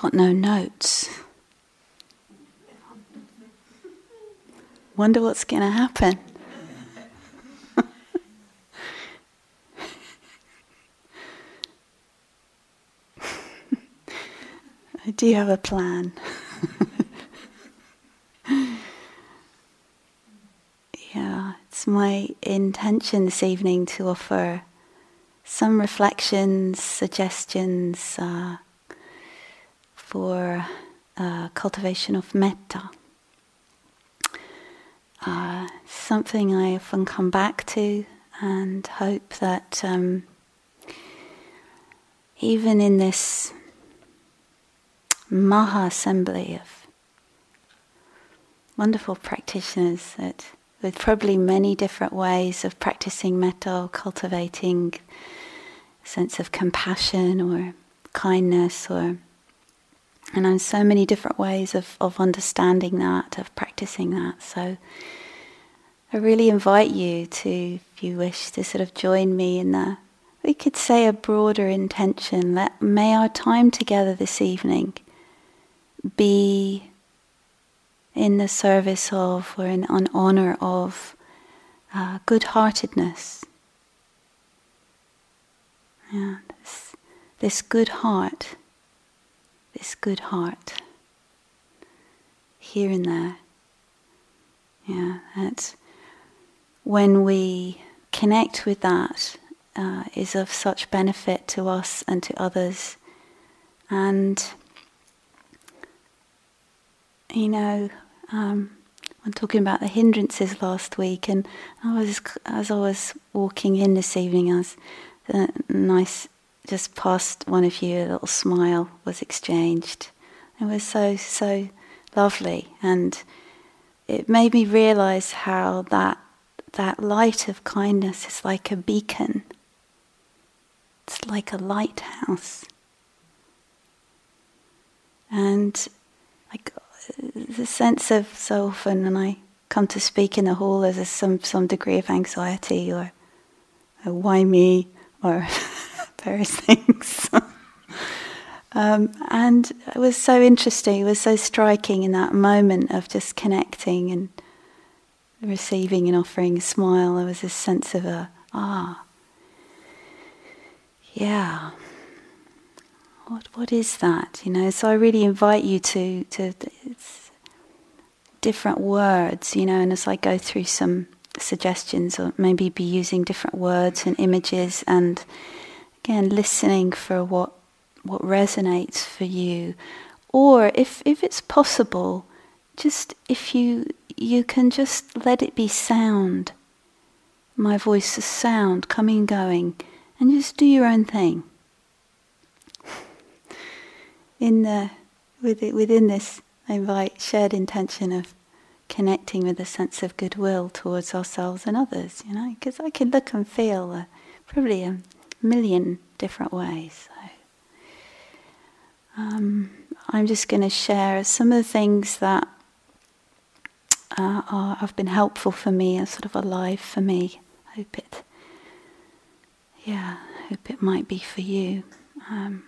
got no notes. Wonder what's going to happen. I do have a plan. yeah, it's my intention this evening to offer some reflections, suggestions uh, for uh, cultivation of metta. Uh, something I often come back to and hope that um, even in this Maha assembly of wonderful practitioners that with probably many different ways of practicing metta cultivating sense of compassion or kindness or and on so many different ways of, of understanding that, of practicing that. So I really invite you to, if you wish, to sort of join me in the we could say a broader intention that may our time together this evening be in the service of or in on honor of uh, good-heartedness. Yeah, this, this good heart, this good heart, here and there. Yeah, that's when we connect with that uh, is of such benefit to us and to others, and you know, um, I'm talking about the hindrances last week, and I was as I was walking in this evening, I was uh, nice. Just past one of you, a little smile was exchanged. It was so so lovely, and it made me realize how that that light of kindness is like a beacon. It's like a lighthouse, and like the sense of so often when I come to speak in the hall, there's some some degree of anxiety or why me or various things. um, and it was so interesting. It was so striking in that moment of just connecting and receiving and offering a smile. There was this sense of a ah, yeah what what is that? You know, so I really invite you to to different words, you know, and as I go through some suggestions, or maybe be using different words and images, and again listening for what what resonates for you, or if if it's possible, just if you you can just let it be sound, my voice is sound coming and going, and just do your own thing. In the, within this, I invite shared intention of connecting with a sense of goodwill towards ourselves and others, you know, because I can look and feel uh, probably a million different ways. So, um, I'm just going to share some of the things that uh, are, have been helpful for me and sort of alive for me. I hope it, yeah, hope it might be for you. Um,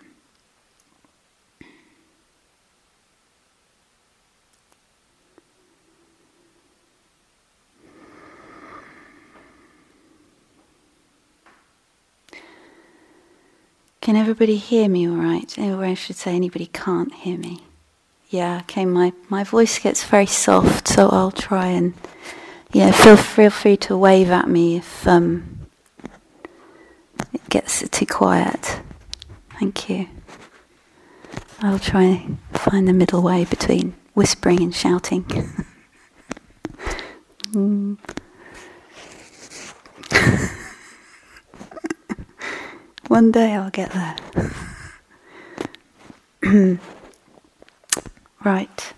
Can everybody hear me all right? Or I should say, anybody can't hear me. Yeah, okay, my, my voice gets very soft, so I'll try and, yeah, feel, feel free to wave at me if um, it gets too quiet. Thank you. I'll try and find the middle way between whispering and shouting. mm. One day I'll get there. right.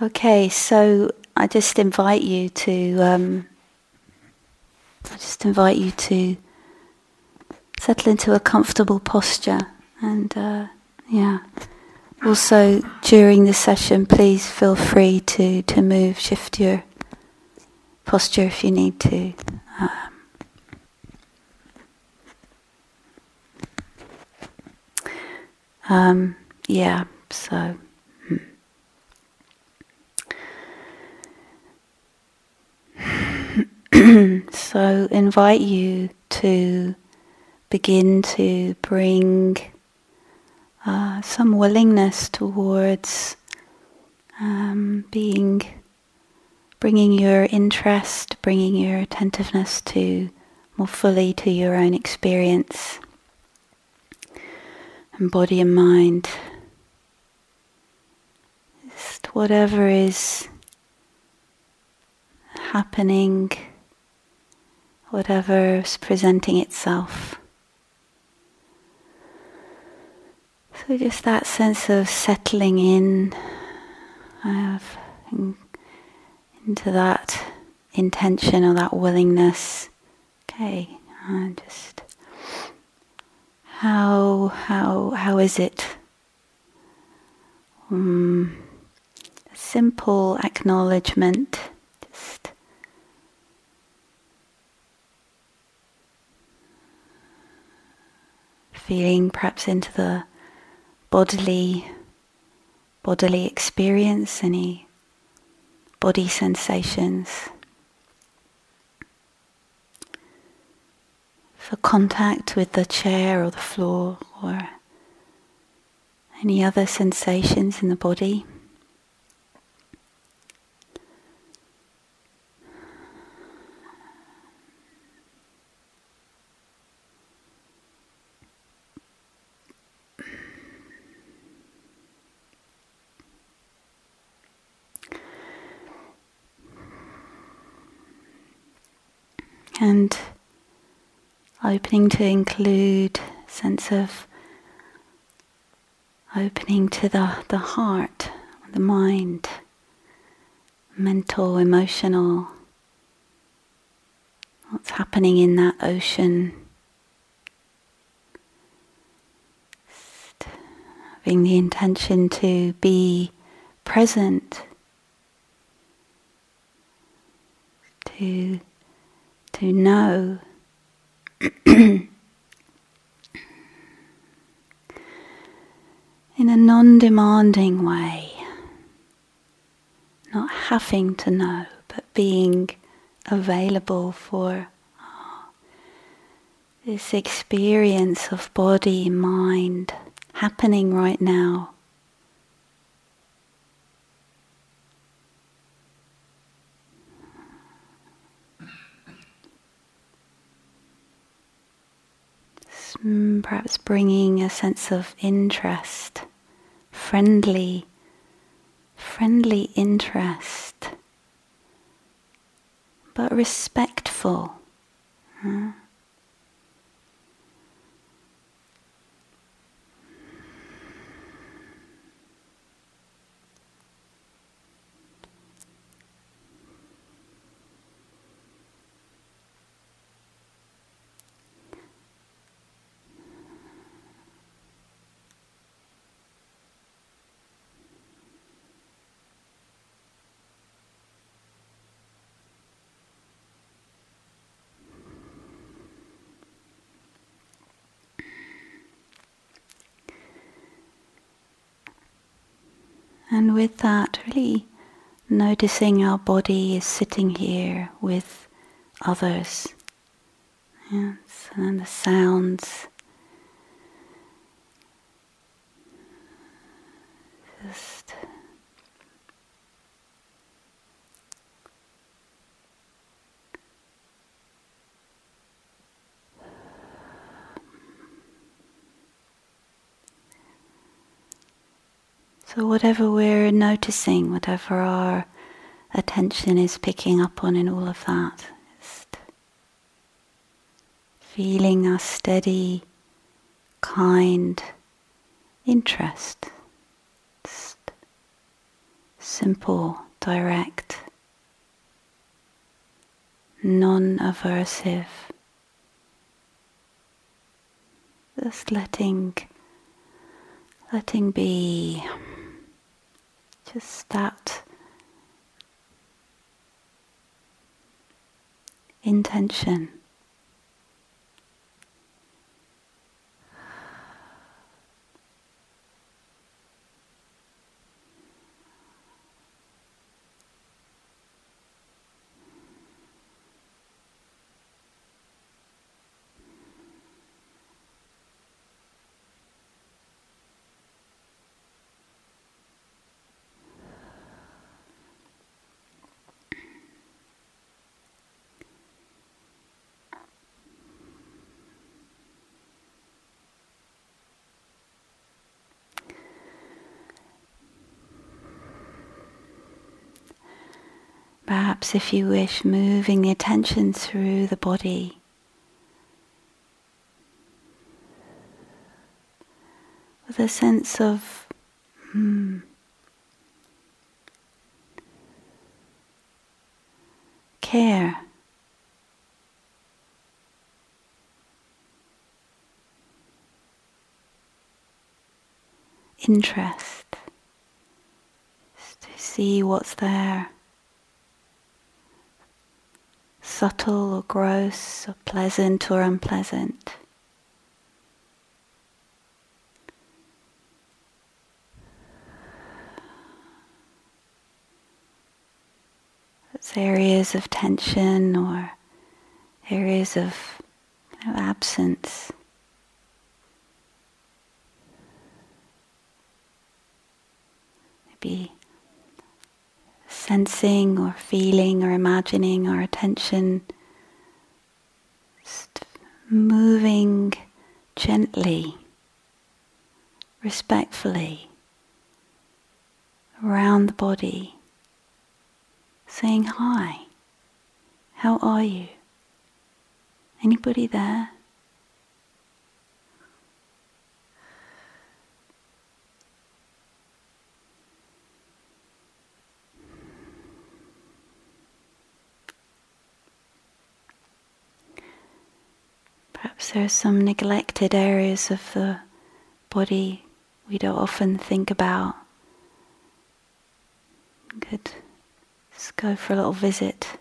Okay, so I just invite you to. Um, I just invite you to settle into a comfortable posture, and uh, yeah. Also, during the session, please feel free to to move, shift your posture if you need to. Um, Um, yeah, so. Hmm. so invite you to begin to bring uh, some willingness towards um, being, bringing your interest, bringing your attentiveness to more fully to your own experience and body and mind. Just whatever is happening whatever is presenting itself. So just that sense of settling in, into that intention or that willingness. Okay, and just how how how is it? Um, simple acknowledgement Just feeling perhaps into the bodily bodily experience, any body sensations. For contact with the chair or the floor or any other sensations in the body. and opening to include sense of opening to the, the heart, the mind, mental, emotional, what's happening in that ocean. Having the intention to be present, to to know in a non demanding way, not having to know, but being available for this experience of body, mind happening right now. Mm, perhaps bringing a sense of interest, friendly, friendly interest, but respectful. Huh? And with that, really noticing our body is sitting here with others. Yes, and the sounds. Just So, whatever we're noticing, whatever our attention is picking up on in all of that, just feeling a steady, kind interest. Just simple, direct, non aversive. Just letting letting be just that intention. Perhaps, if you wish, moving the attention through the body. With a sense of hmm, care. Interest to see what's there subtle or gross, or pleasant or unpleasant. It's areas of tension or areas of you know, absence. Maybe sensing or feeling or imagining our attention just moving gently, respectfully around the body saying hi. How are you? Anybody there? Perhaps there are some neglected areas of the body we don't often think about. Good. Let's go for a little visit.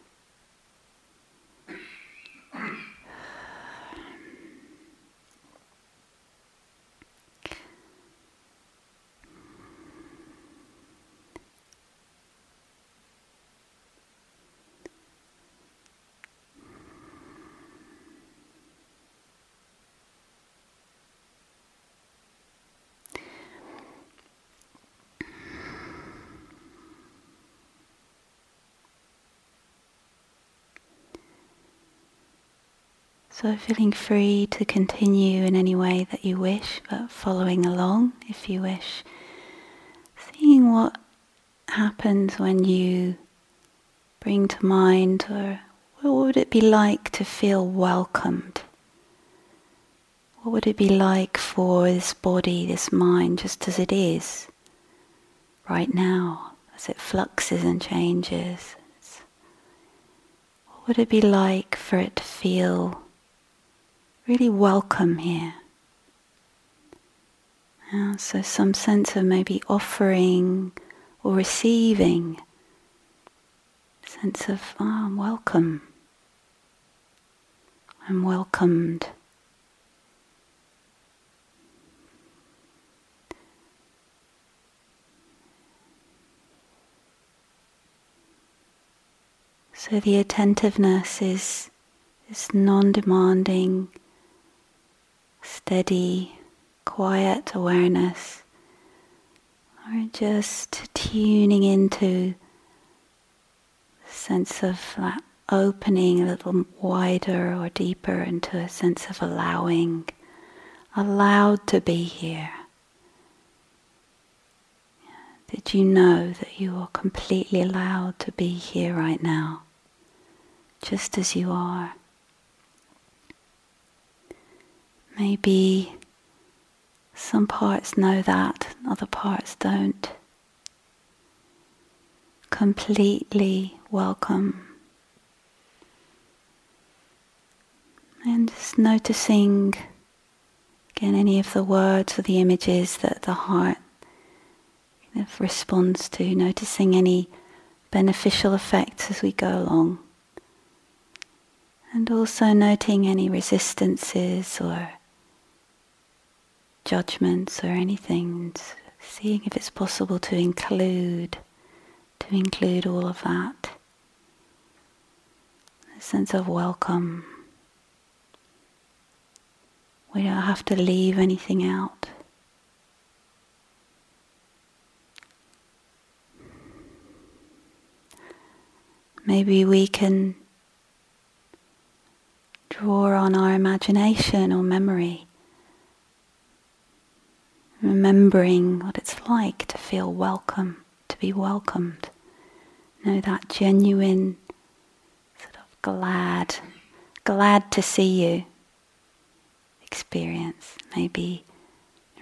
So, feeling free to continue in any way that you wish, but following along if you wish. Seeing what happens when you bring to mind, or what would it be like to feel welcomed? What would it be like for this body, this mind, just as it is right now, as it fluxes and changes? What would it be like for it to feel really welcome here. Uh, so, some sense of maybe offering or receiving, sense of, oh, I'm welcome. I'm welcomed. So the attentiveness is, is non demanding, steady, quiet awareness, or just tuning into a sense of that opening a little wider or deeper into a sense of allowing, allowed to be here. Did you know that you are completely allowed to be here right now, just as you are? Maybe some parts know that, other parts don't. Completely welcome. And just noticing again any of the words or the images that the heart kind of responds to, noticing any beneficial effects as we go along. And also noting any resistances or judgments or anything, seeing if it's possible to include, to include all of that. A sense of welcome. We don't have to leave anything out. Maybe we can draw on our imagination or memory remembering what it's like to feel welcome, to be welcomed, know that genuine sort of glad, glad to see you experience. Maybe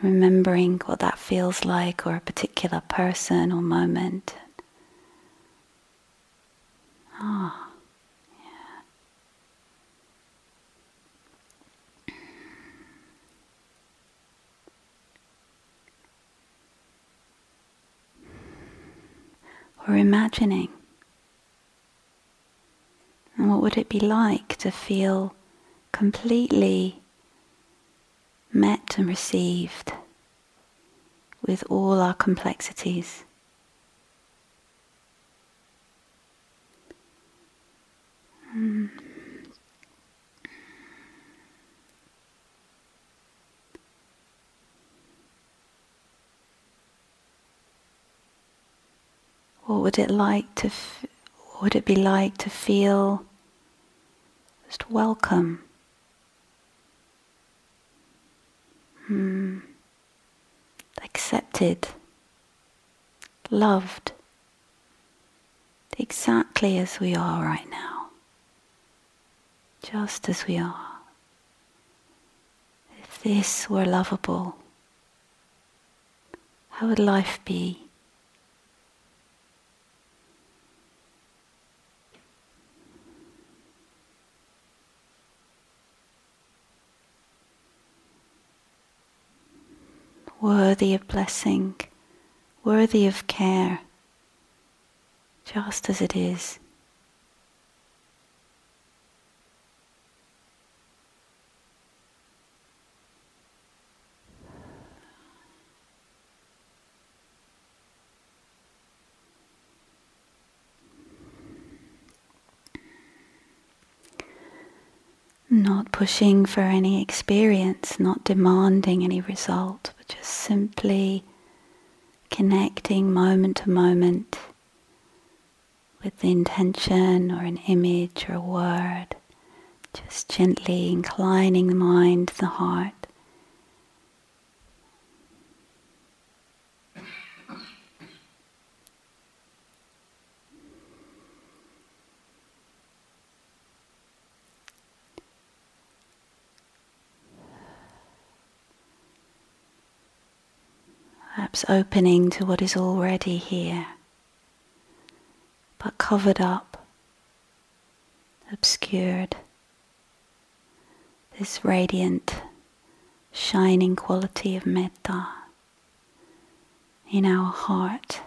remembering what that feels like or a particular person or moment. Ah, Or imagining. And what would it be like to feel completely met and received with all our complexities. Mm. What would it like to? F- would it be like to feel just welcome? mm, accepted, loved, exactly as we are right now, just as we are. If this were lovable, how would life be? Worthy of blessing, worthy of care, just as it is. Not pushing for any experience, not demanding any result, but just simply connecting moment to moment with the intention or an image or a word, just gently inclining the mind, the heart. Perhaps opening to what is already here, but covered up, obscured. This radiant, shining quality of metta in our heart.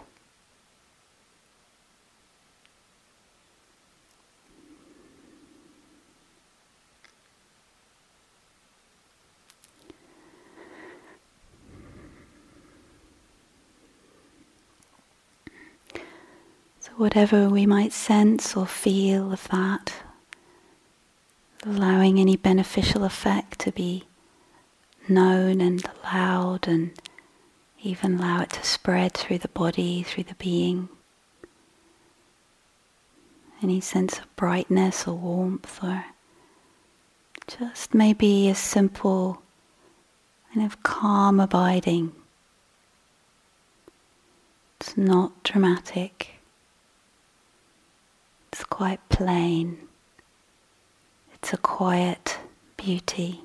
Whatever we might sense or feel of that, allowing any beneficial effect to be known and allowed, and even allow it to spread through the body, through the being. Any sense of brightness or warmth, or just maybe a simple kind of calm abiding. It's not dramatic. It's quite plain. It's a quiet beauty.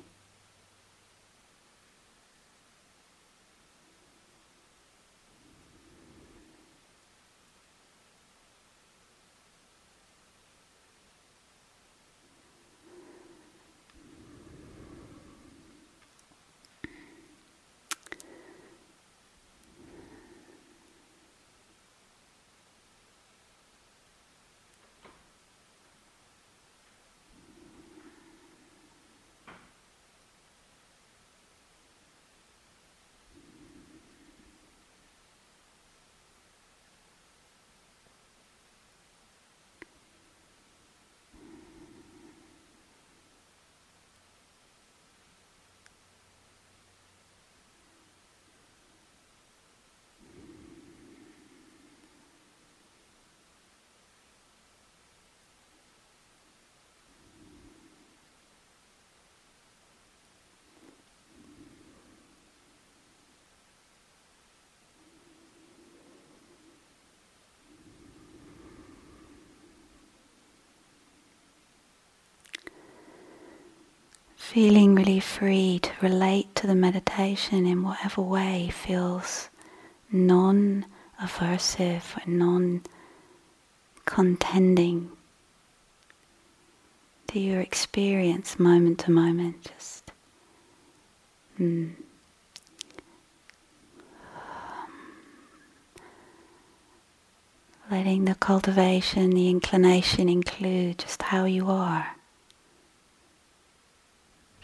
Feeling really free to relate to the meditation in whatever way feels non aversive or non contending to your experience moment to moment. Just. Mm. Letting the cultivation, the inclination include just how you are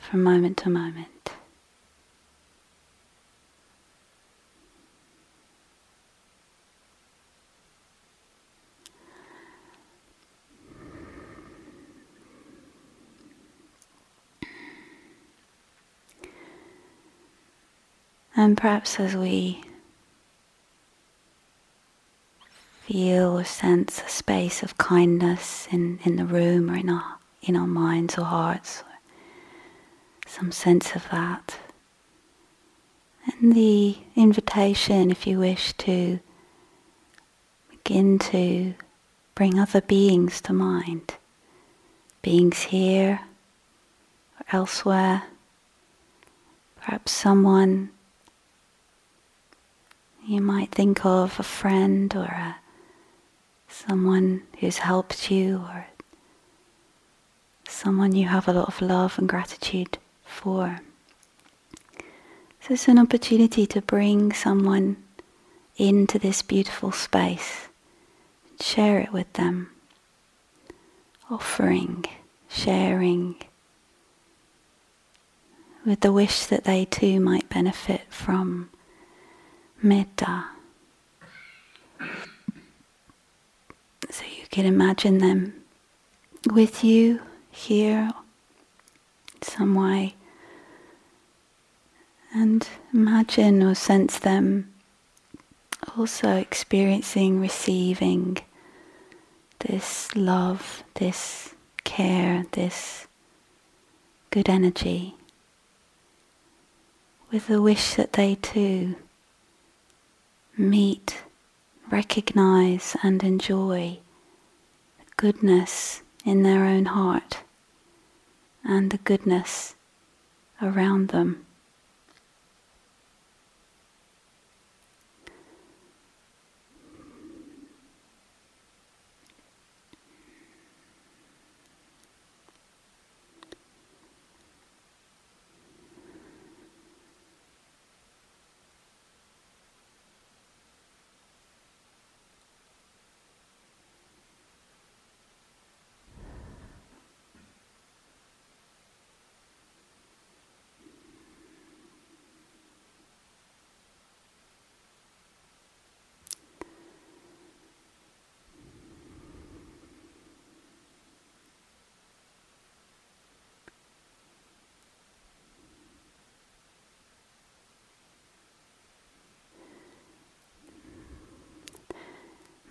from moment to moment. And perhaps as we feel or sense a space of kindness in, in the room or in our, in our minds or hearts, some sense of that. And the invitation, if you wish to begin to bring other beings to mind, beings here or elsewhere, perhaps someone you might think of a friend or a, someone who's helped you or someone you have a lot of love and gratitude So it's an opportunity to bring someone into this beautiful space, share it with them, offering, sharing, with the wish that they too might benefit from metta. So you can imagine them with you here some way and imagine or sense them also experiencing, receiving this love, this care, this good energy, with the wish that they too meet, recognize, and enjoy the goodness in their own heart and the goodness around them.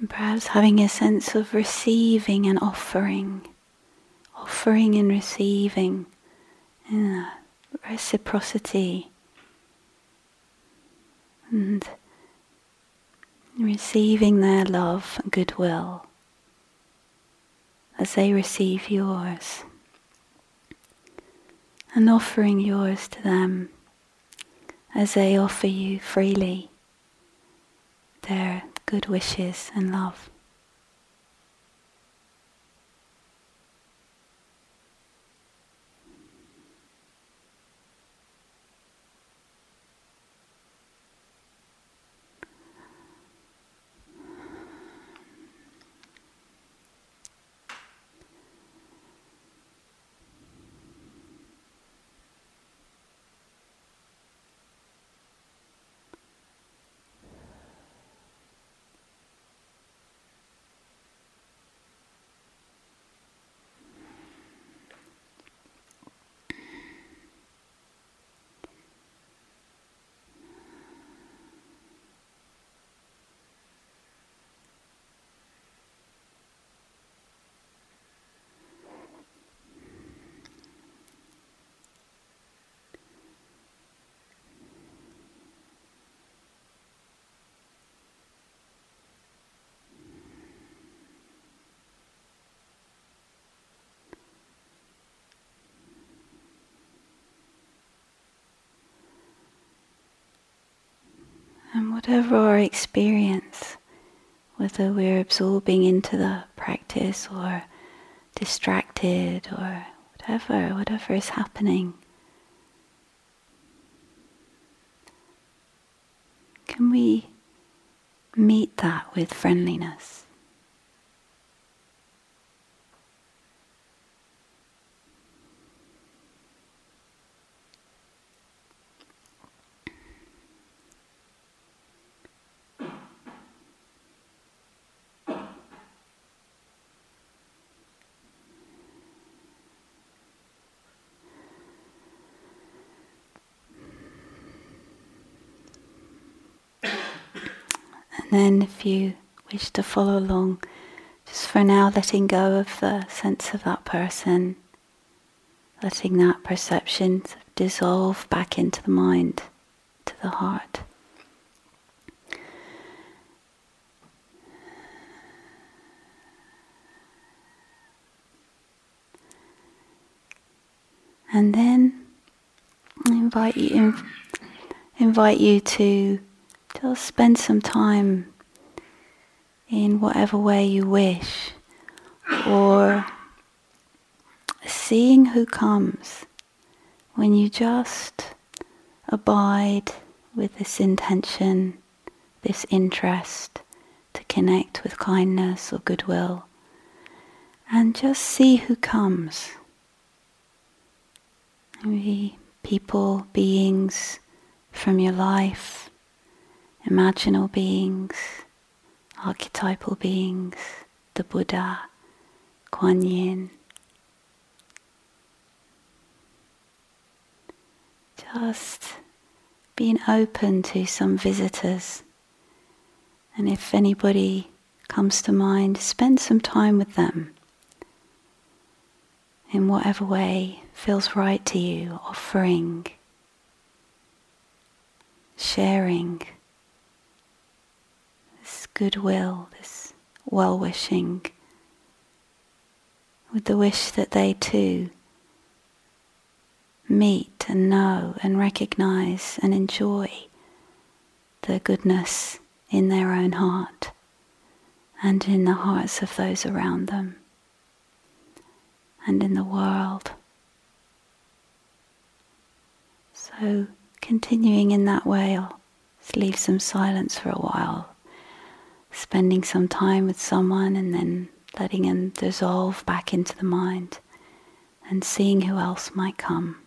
And perhaps having a sense of receiving and offering, offering and receiving, yeah, reciprocity, and receiving their love and goodwill as they receive yours, and offering yours to them as they offer you freely their good wishes and love. Whatever our experience, whether we're absorbing into the practice or distracted or whatever, whatever is happening, can we meet that with friendliness? Then, if you wish to follow along, just for now letting go of the sense of that person, letting that perception dissolve back into the mind, to the heart. And then I invite you, invite you to just spend some time in whatever way you wish, or seeing who comes when you just abide with this intention, this interest to connect with kindness or goodwill, and just see who comes. Maybe people, beings from your life imaginal beings, archetypal beings, the Buddha, Kuan Yin. Just being open to some visitors. And if anybody comes to mind, spend some time with them in whatever way feels right to you, offering, sharing goodwill, this well wishing, with the wish that they too meet and know and recognize and enjoy the goodness in their own heart and in the hearts of those around them and in the world. So, continuing in that way, I'll leave some silence for a while spending some time with someone and then letting them dissolve back into the mind and seeing who else might come.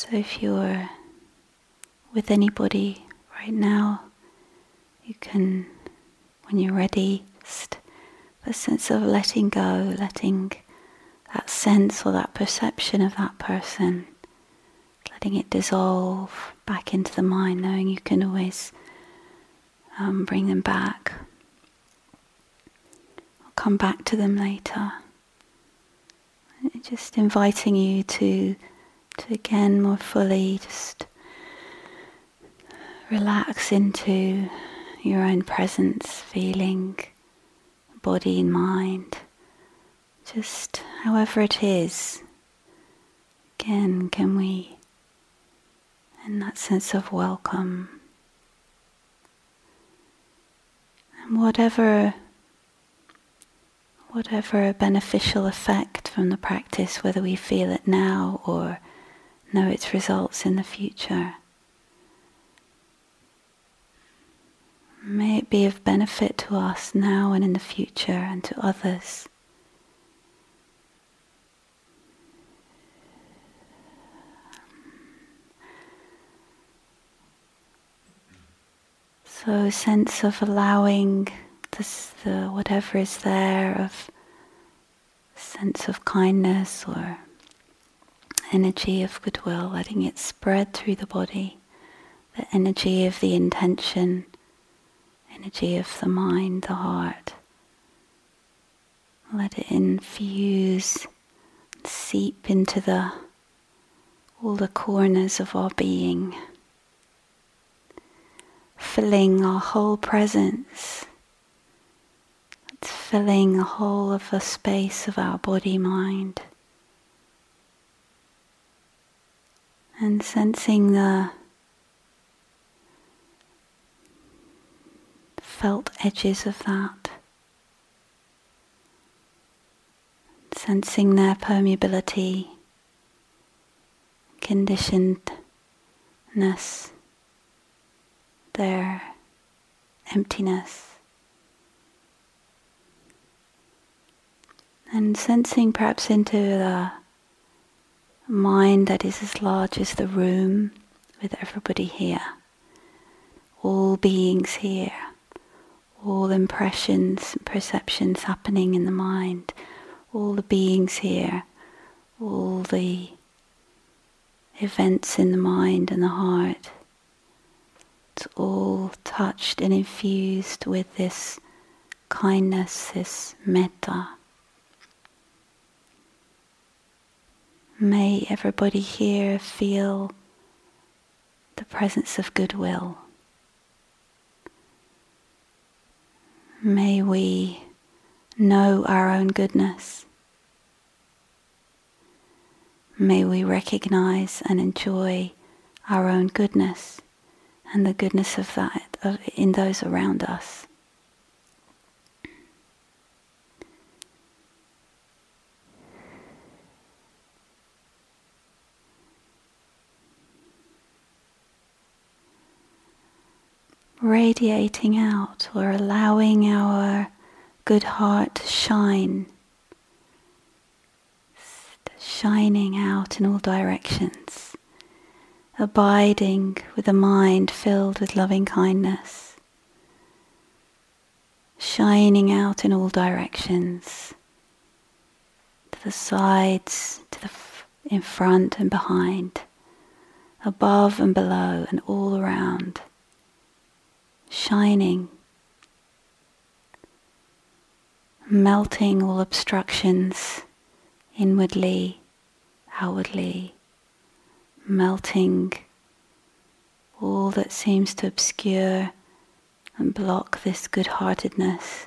So if you're with anybody right now, you can, when you're ready, just a sense of letting go, letting that sense or that perception of that person, letting it dissolve back into the mind, knowing you can always um, bring them back. I'll come back to them later. Just inviting you to, to again more fully just relax into your own presence, feeling body and mind. Just however it is, again, can we, in that sense of welcome, and whatever whatever beneficial effect from the practice, whether we feel it now or know its results in the future. May it be of benefit to us now and in the future and to others. So, sense of allowing this, the whatever is there of sense of kindness or energy of goodwill, letting it spread through the body, the energy of the intention energy of the mind, the heart. Let it infuse, seep into the all the corners of our being, filling our whole presence. It's filling the whole of the space of our body mind. And sensing the felt edges of that. Sensing their permeability, conditionedness, their emptiness. And sensing perhaps into the mind that is as large as the room with everybody here, all beings here all impressions and perceptions happening in the mind, all the beings here, all the events in the mind and the heart. It's all touched and infused with this kindness, this metta. May everybody here feel the presence of goodwill. May we know our own goodness. May we recognize and enjoy our own goodness and the goodness of that of, in those around us. Radiating out or allowing our good heart to shine, shining out in all directions, abiding with a mind filled with loving kindness, shining out in all directions, to the sides, to the f- in front and behind, above and below and all around shining, melting all obstructions inwardly, outwardly, melting all that seems to obscure and block this good heartedness.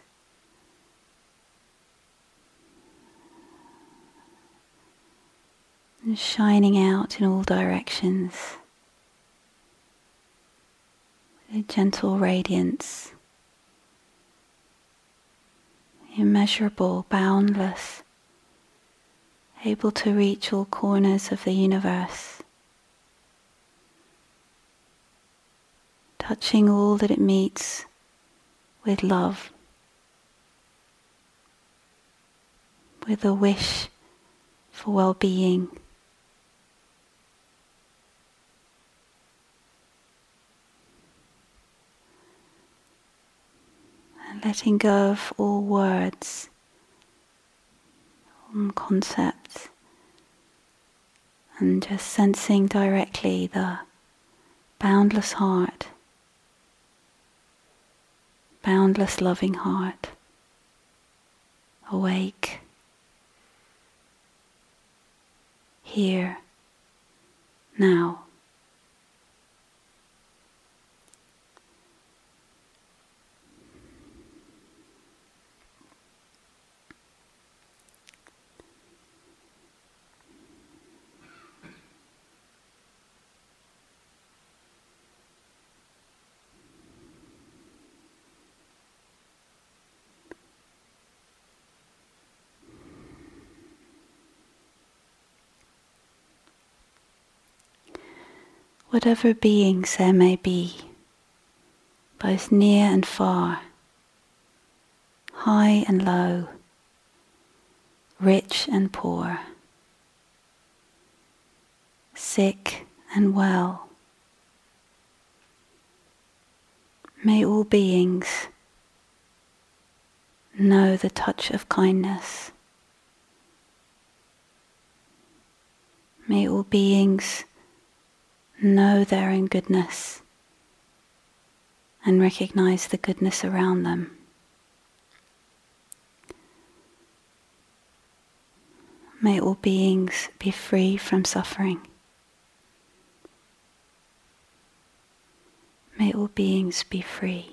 shining out in all directions a gentle radiance, immeasurable, boundless, able to reach all corners of the universe, touching all that it meets with love, with a wish for well being. Letting go of all words, all concepts, and just sensing directly the boundless heart, boundless loving heart, awake, here, now. Whatever beings there may be, both near and far, high and low, rich and poor, sick and well. May all beings know the touch of kindness. May all beings know their own goodness and recognize the goodness around them. May all beings be free from suffering. May all beings be free.